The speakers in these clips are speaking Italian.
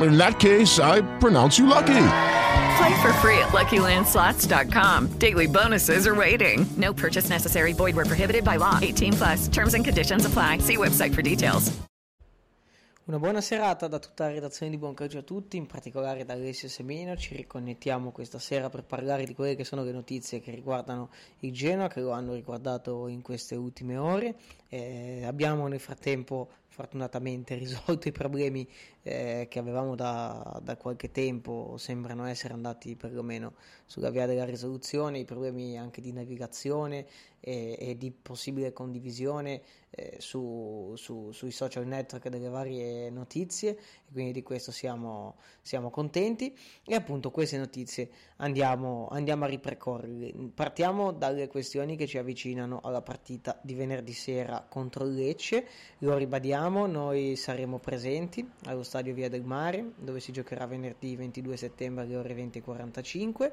In that case, I pronounce you lucky. Play for free at LuckyLandSlots.com. Daily bonuses are waiting. No purchase necessary. Void where prohibited by law. 18 plus. Terms and conditions apply. See website for details. Una buona serata da tutta la redazione di Buon Calcio a tutti, in particolare da Alessio Semino. Ci riconnettiamo questa sera per parlare di quelle che sono le notizie che riguardano il Genoa, che lo hanno riguardato in queste ultime ore. Eh, abbiamo nel frattempo fortunatamente risolto i problemi eh, che avevamo da, da, qualche tempo, sembrano essere andati perlomeno sulla via della risoluzione, i problemi anche di navigazione e, e di possibile condivisione eh, su, su, sui social network delle varie notizie. Quindi di questo siamo, siamo contenti. E appunto queste notizie andiamo, andiamo a ripercorrere. Partiamo dalle questioni che ci avvicinano alla partita di venerdì sera contro Lecce, lo ribadiamo, noi saremo presenti allo stadio Via del Mare dove si giocherà venerdì 22 settembre alle ore 20.45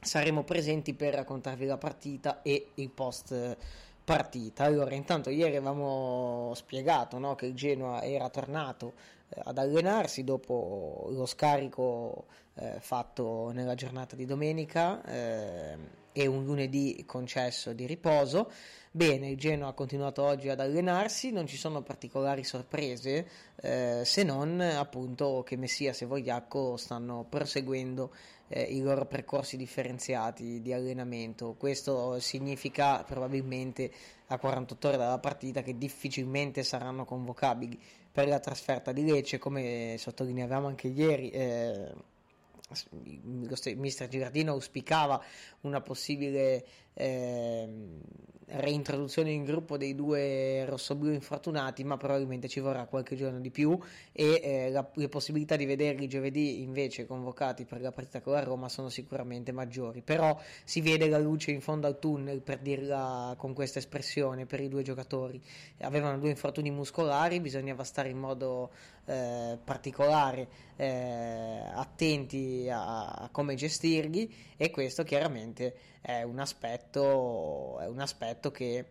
saremo presenti per raccontarvi la partita e il post partita. Allora, intanto ieri avevamo spiegato no, che il Genoa era tornato eh, ad allenarsi dopo lo scarico eh, fatto nella giornata di domenica eh, e un lunedì concesso di riposo. Bene, il Genoa ha continuato oggi ad allenarsi, non ci sono particolari sorprese eh, se non appunto che Messias e Vogliacco stanno proseguendo eh, i loro percorsi differenziati di allenamento. Questo significa probabilmente a 48 ore dalla partita che difficilmente saranno convocabili per la trasferta di Lecce, come sottolineavamo anche ieri. Eh, il mister Girardino auspicava una possibile eh, reintroduzione in gruppo dei due rossoblù infortunati, ma probabilmente ci vorrà qualche giorno di più e eh, la, le possibilità di vederli giovedì invece convocati per la partita con la Roma sono sicuramente maggiori. Però si vede la luce in fondo al tunnel, per dirla con questa espressione, per i due giocatori. Avevano due infortuni muscolari, bisognava stare in modo eh, particolare eh, attenti a, a come gestirli e questo chiaramente è un aspetto, è un aspetto che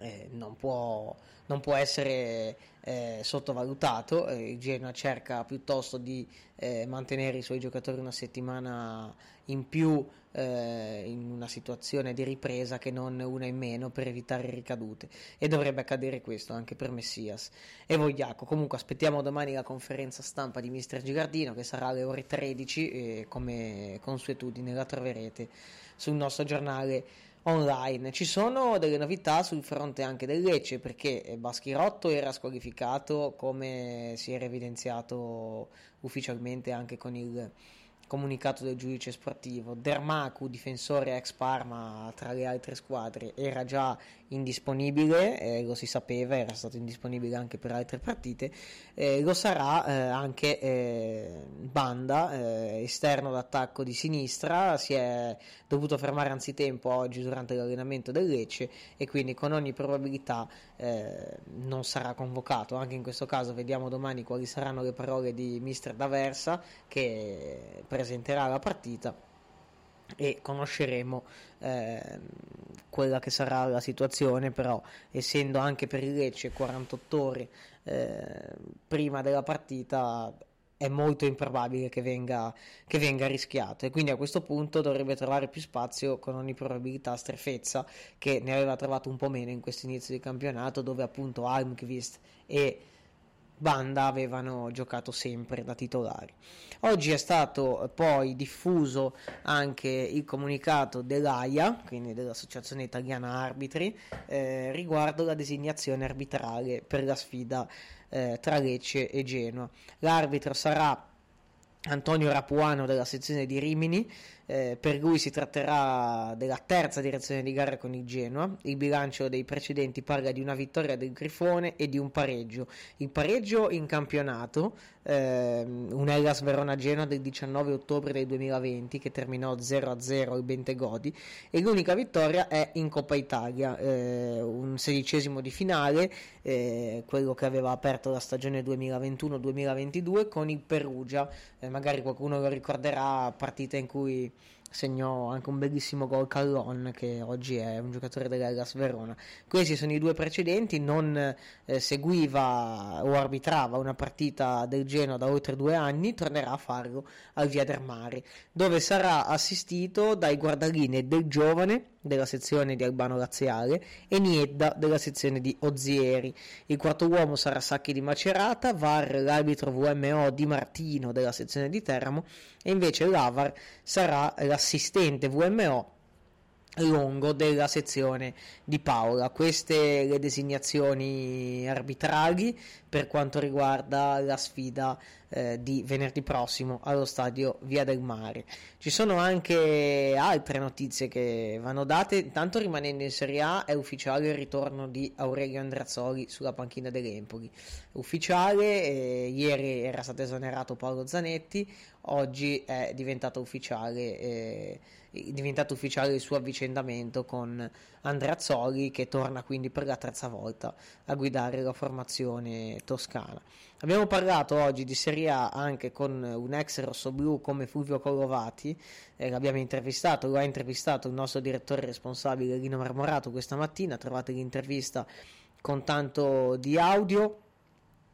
eh, non, può, non, può, essere eh, sottovalutato. Eh, il Genoa cerca piuttosto di eh, mantenere i suoi giocatori una settimana in più eh, in una situazione di ripresa che non una in meno per evitare ricadute e dovrebbe accadere questo anche per Messias e Vogliaco. Comunque aspettiamo domani la conferenza stampa di Mister Girardino che sarà alle ore 13 e come consuetudine la troverete sul nostro giornale online. Ci sono delle novità sul fronte anche del Lecce perché Baschirotto era squalificato come si era evidenziato ufficialmente anche con il comunicato del giudice sportivo. Dermacu, difensore ex Parma tra le altre squadre, era già indisponibile, eh, lo si sapeva, era stato indisponibile anche per altre partite, eh, lo sarà eh, anche eh, Banda, eh, esterno d'attacco di sinistra, si è dovuto fermare anzitempo oggi durante l'allenamento del Lecce e quindi con ogni probabilità eh, non sarà convocato, anche in questo caso vediamo domani quali saranno le parole di mister D'Aversa che presenterà la partita e conosceremo eh, quella che sarà la situazione però essendo anche per il Lecce 48 ore eh, prima della partita è molto improbabile che venga, che venga, rischiato. E quindi a questo punto dovrebbe trovare più spazio con ogni probabilità Strefezza che ne aveva trovato un po' meno in questo inizio di campionato dove appunto Almqvist e banda avevano giocato sempre da titolari. Oggi è stato poi diffuso anche il comunicato dell'AIA, quindi dell'Associazione Italiana Arbitri, eh, riguardo la designazione arbitrale per la sfida eh, tra Lecce e Genoa. L'arbitro sarà Antonio Rapuano della sezione di Rimini, eh, per lui si tratterà della terza direzione di gara con il Genoa. Il bilancio dei precedenti parla di una vittoria del Grifone e di un pareggio. Il pareggio in campionato, eh, un Hellas Verona Genoa del 19 ottobre del 2020 che terminò 0-0 al Bentegodi e l'unica vittoria è in Coppa Italia, eh, un sedicesimo di finale, eh, quello che aveva aperto la stagione 2021-2022 con il Perugia, eh, magari qualcuno lo ricorderà, partita in cui segnò anche un bellissimo gol Callon che oggi è un giocatore dell'Hellas Verona. Questi sono i due precedenti, non eh, seguiva o arbitrava una partita del Genoa da oltre due anni, tornerà a farlo al Via del Mare, dove sarà assistito dai guardaline del giovane della sezione di Albano Laziale e Niedda della sezione di Ozieri. Il quarto uomo sarà Sacchi di Macerata, VAR l'arbitro VMO Di Martino della sezione di Teramo e invece l'AVAR sarà l'assistente VMO Longo della sezione di Paola. Queste le designazioni arbitrali per quanto riguarda la sfida eh, di venerdì prossimo allo stadio Via del Mare. Ci sono anche altre notizie che vanno date. Intanto rimanendo in Serie A è ufficiale il ritorno di Aurelio Andrazzoli sulla panchina dell'Empoli. Ufficiale, eh, ieri era stato esonerato Paolo Zanetti, oggi è diventato ufficiale, eh, è diventato ufficiale il suo avvicendamento con Andreazzoli che torna quindi per la terza volta a guidare la formazione toscana. Abbiamo parlato oggi di Serie A anche con un ex rossoblu come Fulvio Collovati, eh, l'abbiamo intervistato, lo ha intervistato il nostro direttore responsabile Lino Marmorato questa mattina, trovate l'intervista con tanto di audio.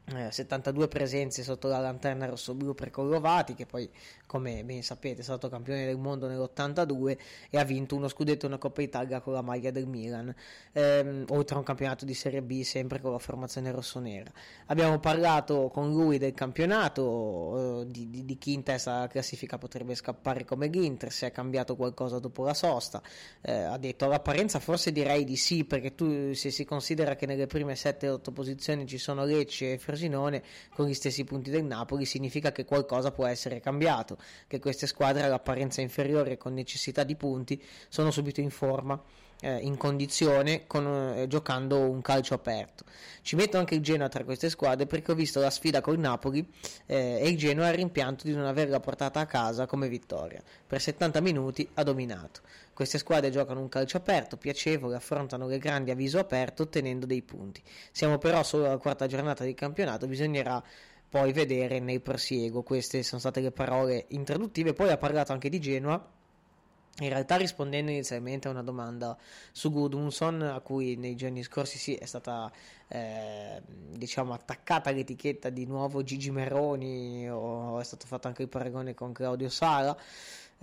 Eh, 72 presenze sotto la lanterna rossoblu per Collovati che poi come ben sapete è stato campione del mondo nell'82 e ha vinto uno scudetto e una Coppa Italia con la maglia del Milan. Ehm, oltre a un campionato di Serie B sempre con la formazione rossonera. Abbiamo parlato con lui del campionato eh, di, di, di, chi in testa alla classifica potrebbe scappare come l'Inter se è cambiato qualcosa dopo la sosta. Eh, ha detto all'apparenza forse direi di sì perché tu se si considera che nelle prime 7-8 posizioni ci sono Lecce e Frosinone con gli stessi punti del Napoli significa che qualcosa può essere cambiato, che queste squadre all'apparenza inferiore con necessità di punti sono subito in forma, eh, in condizione, con, eh, giocando un calcio aperto. Ci metto anche il Genoa tra queste squadre perché ho visto la sfida col Napoli eh, e il Genoa ha rimpianto di non averla portata a casa come vittoria. Per 70 minuti ha dominato. Queste squadre giocano un calcio aperto, piacevole, affrontano le grandi a viso aperto ottenendo dei punti. Siamo però solo alla quarta giornata di campionato, bisognerà poi vedere nel prosieguo. Queste sono state le parole introduttive. Poi ha parlato anche di Genoa. In realtà rispondendo inizialmente a una domanda su Gudmundsson a cui nei giorni scorsi sì, è stata eh, diciamo attaccata l'etichetta di nuovo Gigi Meroni o è stato fatto anche il paragone con Claudio Sala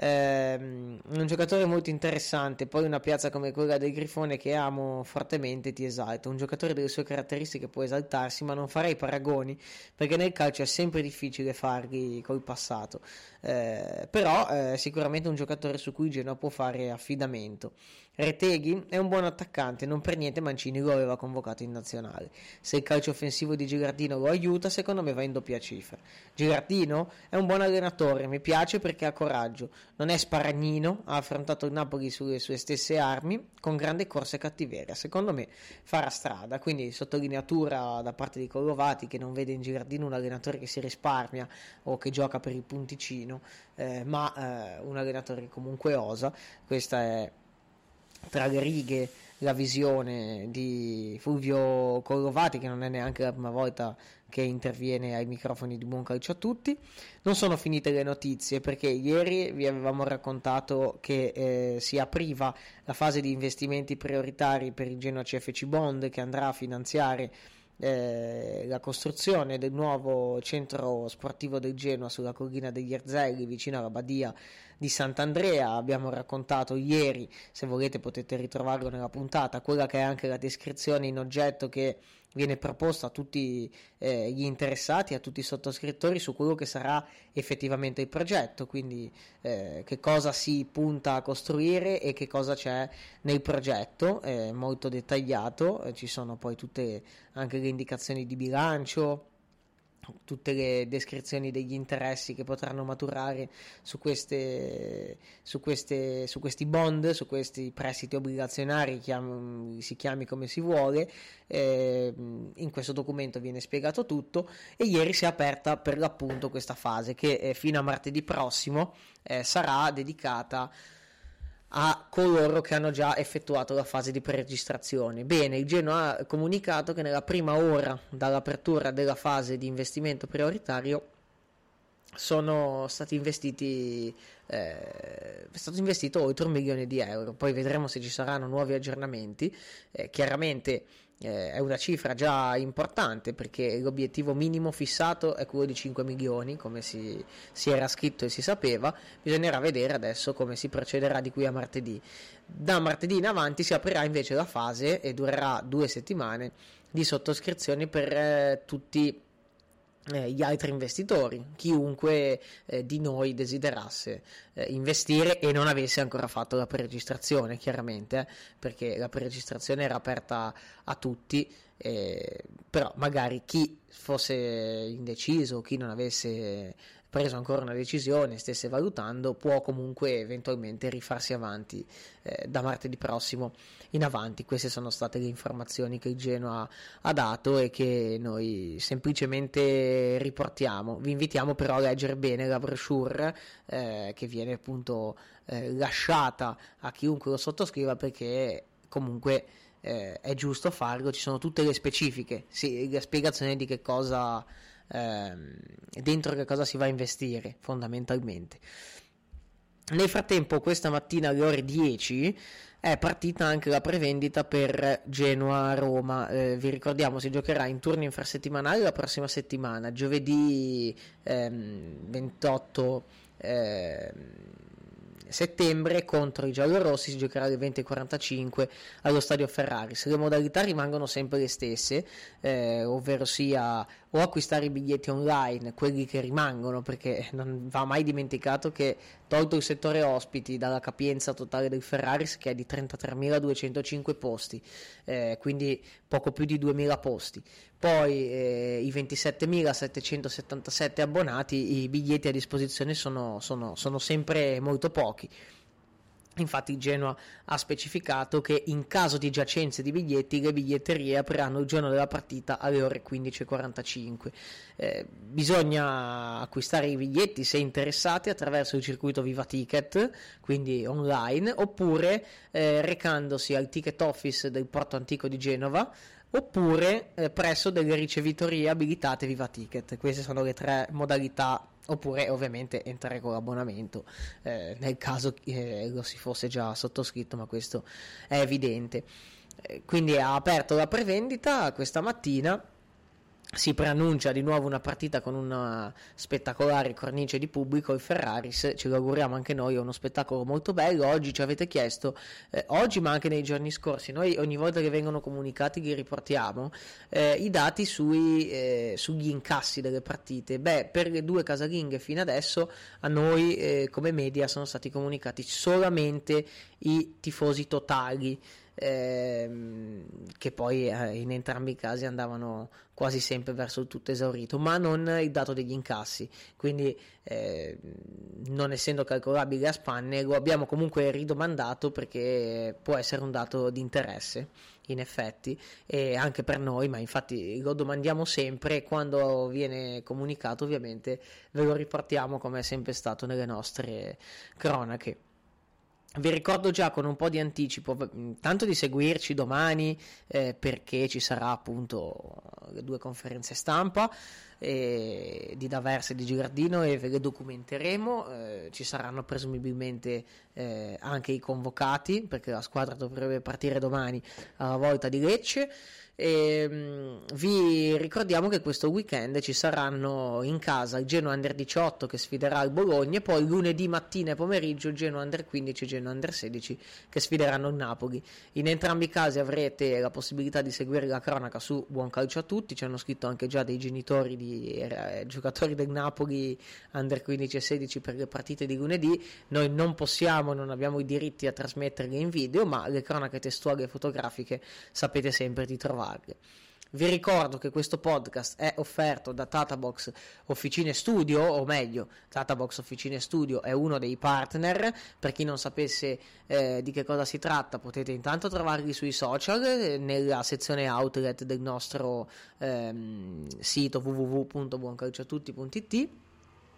ehm, un giocatore molto interessante, poi una piazza come quella del Grifone che amo fortemente ti esalta, un giocatore delle sue caratteristiche può esaltarsi, ma non farei paragoni perché nel calcio è sempre difficile farli col passato, eh, però è sicuramente un giocatore su cui Genoa può fare affidamento. Reteghi è un buon attaccante, non per niente Mancini lo aveva convocato in nazionale. Se il calcio offensivo di Girardino lo aiuta, secondo me va in doppia cifra. Girardino è un buon allenatore, mi piace perché ha coraggio, non è sparagnino, ha affrontato il Napoli sulle sue stesse armi, con grande corsa e cattiveria. Secondo me farà strada, quindi sottolineatura da parte di Collovati che non vede in Girardino un allenatore che si risparmia o che gioca per il punticino, eh, ma eh, un allenatore che comunque osa. Questa è tra le righe la visione di Fulvio Collovati che non è neanche la prima volta che interviene ai microfoni di Buon Calcio a tutti. Non sono finite le notizie perché ieri vi avevamo raccontato che eh, si apriva la fase di investimenti prioritari per il Genoa CFC Bond che andrà a finanziare eh, la costruzione del nuovo centro sportivo del Genoa sulla collina degli Erzelli vicino alla badia di Sant'Andrea. Abbiamo raccontato ieri, se volete potete ritrovarlo nella puntata, quella che è anche la descrizione in oggetto che viene proposto a tutti eh, gli interessati, a tutti i sottoscrittori su quello che sarà effettivamente il progetto, quindi eh, che cosa si punta a costruire e che cosa c'è nel progetto, è molto dettagliato, eh, ci sono poi tutte anche le indicazioni di bilancio tutte le descrizioni degli interessi che potranno maturare su, queste, su, queste, su questi bond, su questi prestiti obbligazionari, chiam, si chiami come si vuole, eh, in questo documento viene spiegato tutto e ieri si è aperta per l'appunto questa fase che eh, fino a martedì prossimo eh, sarà dedicata a coloro che hanno già effettuato la fase di preregistrazione. Bene, il Genoa ha comunicato che nella prima ora dall'apertura della fase di investimento prioritario sono stati investiti eh, è stato investito oltre un milione di euro poi vedremo se ci saranno nuovi aggiornamenti eh, chiaramente eh, è una cifra già importante perché l'obiettivo minimo fissato è quello di 5 milioni come si, si era scritto e si sapeva. Bisognerà vedere adesso come si procederà di qui a martedì. Da martedì in avanti si aprirà invece la fase e durerà due settimane di sottoscrizioni per eh, tutti eh, gli altri investitori, chiunque eh, di noi desiderasse eh, investire e non avesse ancora fatto la preregistrazione, chiaramente, eh, perché la preregistrazione era aperta a tutti, eh, però magari chi fosse indeciso, chi non avesse preso ancora una decisione, stesse valutando, può comunque eventualmente rifarsi avanti eh, da martedì prossimo in avanti. Queste sono state le informazioni che il Genoa ha dato e che noi semplicemente riportiamo. Vi invitiamo però a leggere bene la brochure eh, che viene appunto eh, lasciata a chiunque lo sottoscriva perché comunque eh, è giusto farlo, ci sono tutte le specifiche, sì, la spiegazione di che cosa ehm, dentro che cosa si va a investire fondamentalmente. Nel frattempo, questa mattina alle ore 10 è partita anche la prevendita per Genoa-Roma. Eh, vi ricordiamo, si giocherà in turni infrasettimanali la prossima settimana, giovedì ehm, 28 ehm, settembre contro i giallorossi si giocherà alle 20.45 allo stadio Ferraris. Le modalità rimangono sempre le stesse, eh, ovvero sia o acquistare i biglietti online, quelli che rimangono, perché non va mai dimenticato che tolto il settore ospiti dalla capienza totale del Ferraris che è di 33.205 posti, eh, quindi poco più di 2.000 posti. Poi eh, i 27.777 abbonati, i biglietti a disposizione sono, sono, sono sempre molto pochi. Infatti Genoa ha specificato che in caso di giacenze di biglietti le biglietterie apriranno il giorno della partita alle ore 15.45. Eh, bisogna acquistare i biglietti se interessati attraverso il circuito Viva Ticket, quindi online, oppure eh, recandosi al ticket office del porto antico di Genova oppure eh, presso delle ricevitorie abilitate Viva Ticket. Queste sono le tre modalità. Oppure ovviamente entrare con l'abbonamento. Eh, nel caso eh, lo si fosse già sottoscritto ma questo è evidente. Eh, quindi ha aperto la prevendita questa mattina si preannuncia di nuovo una partita con una spettacolare cornice di pubblico, il Ferraris, ce lo auguriamo anche noi, è uno spettacolo molto bello, oggi ci avete chiesto, eh, oggi ma anche nei giorni scorsi, noi ogni volta che vengono comunicati li riportiamo, eh, i dati sui, eh, sugli incassi delle partite, beh per le due casalinghe fino adesso a noi eh, come media sono stati comunicati solamente i tifosi totali, ehm, che poi eh, in entrambi i casi andavano quasi sempre verso il tutto esaurito, ma non il dato degli incassi. Quindi, eh, non essendo calcolabile a spanne, lo abbiamo comunque ridomandato perché può essere un dato di interesse in effetti e anche per noi ma infatti lo domandiamo sempre e quando viene comunicato ovviamente ve lo riportiamo come è sempre stato nelle nostre cronache vi ricordo già con un po' di anticipo, tanto di seguirci domani eh, perché ci sarà appunto due conferenze stampa eh, di D'Aversa e di Girardino e ve le documenteremo. Eh, ci saranno presumibilmente eh, anche i convocati perché la squadra dovrebbe partire domani alla volta di Lecce. E, mh, vi ricordiamo che questo weekend ci saranno in casa il Genoa Under 18 che sfiderà il Bologna e poi lunedì mattina e pomeriggio il Genoa Under 15 e Genoa Under 16 che sfideranno il Napoli. In entrambi i casi avrete la possibilità di seguire la cronaca su Buon Calcio a Tutti, ci hanno scritto anche già dei genitori di eh, giocatori del Napoli Under 15 e 16 per le partite di lunedì. Noi non possiamo, non abbiamo i diritti a trasmetterle in video, ma le cronache testuali e fotografiche sapete sempre di trovarle. Vi ricordo che questo podcast è offerto da Tatabox Officine Studio, o meglio, Tatabox Officine Studio è uno dei partner. Per chi non sapesse eh, di che cosa si tratta, potete intanto trovarli sui social, eh, nella sezione outlet del nostro ehm, sito www.buoncalciatutti.it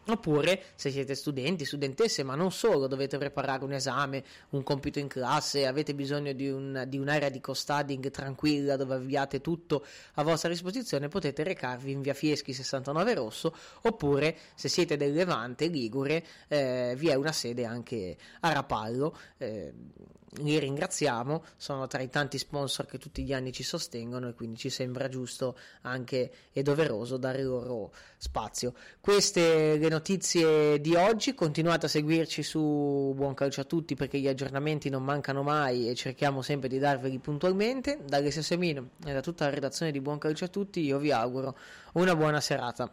Oppure se siete studenti, studentesse, ma non solo, dovete preparare un esame, un compito in classe, avete bisogno di, un, di un'area di co-studying tranquilla dove avviate tutto a vostra disposizione, potete recarvi in via Fieschi 69 Rosso, oppure se siete del Levante, Ligure, eh, vi è una sede anche a Rapallo. Eh, li ringraziamo, sono tra i tanti sponsor che tutti gli anni ci sostengono e quindi ci sembra giusto anche e doveroso dare loro spazio. Queste le notizie di oggi, continuate a seguirci su Buon Calcio a Tutti perché gli aggiornamenti non mancano mai e cerchiamo sempre di darveli puntualmente. Dall'Alessio Semino e da tutta la redazione di Buon Calcio a Tutti io vi auguro una buona serata.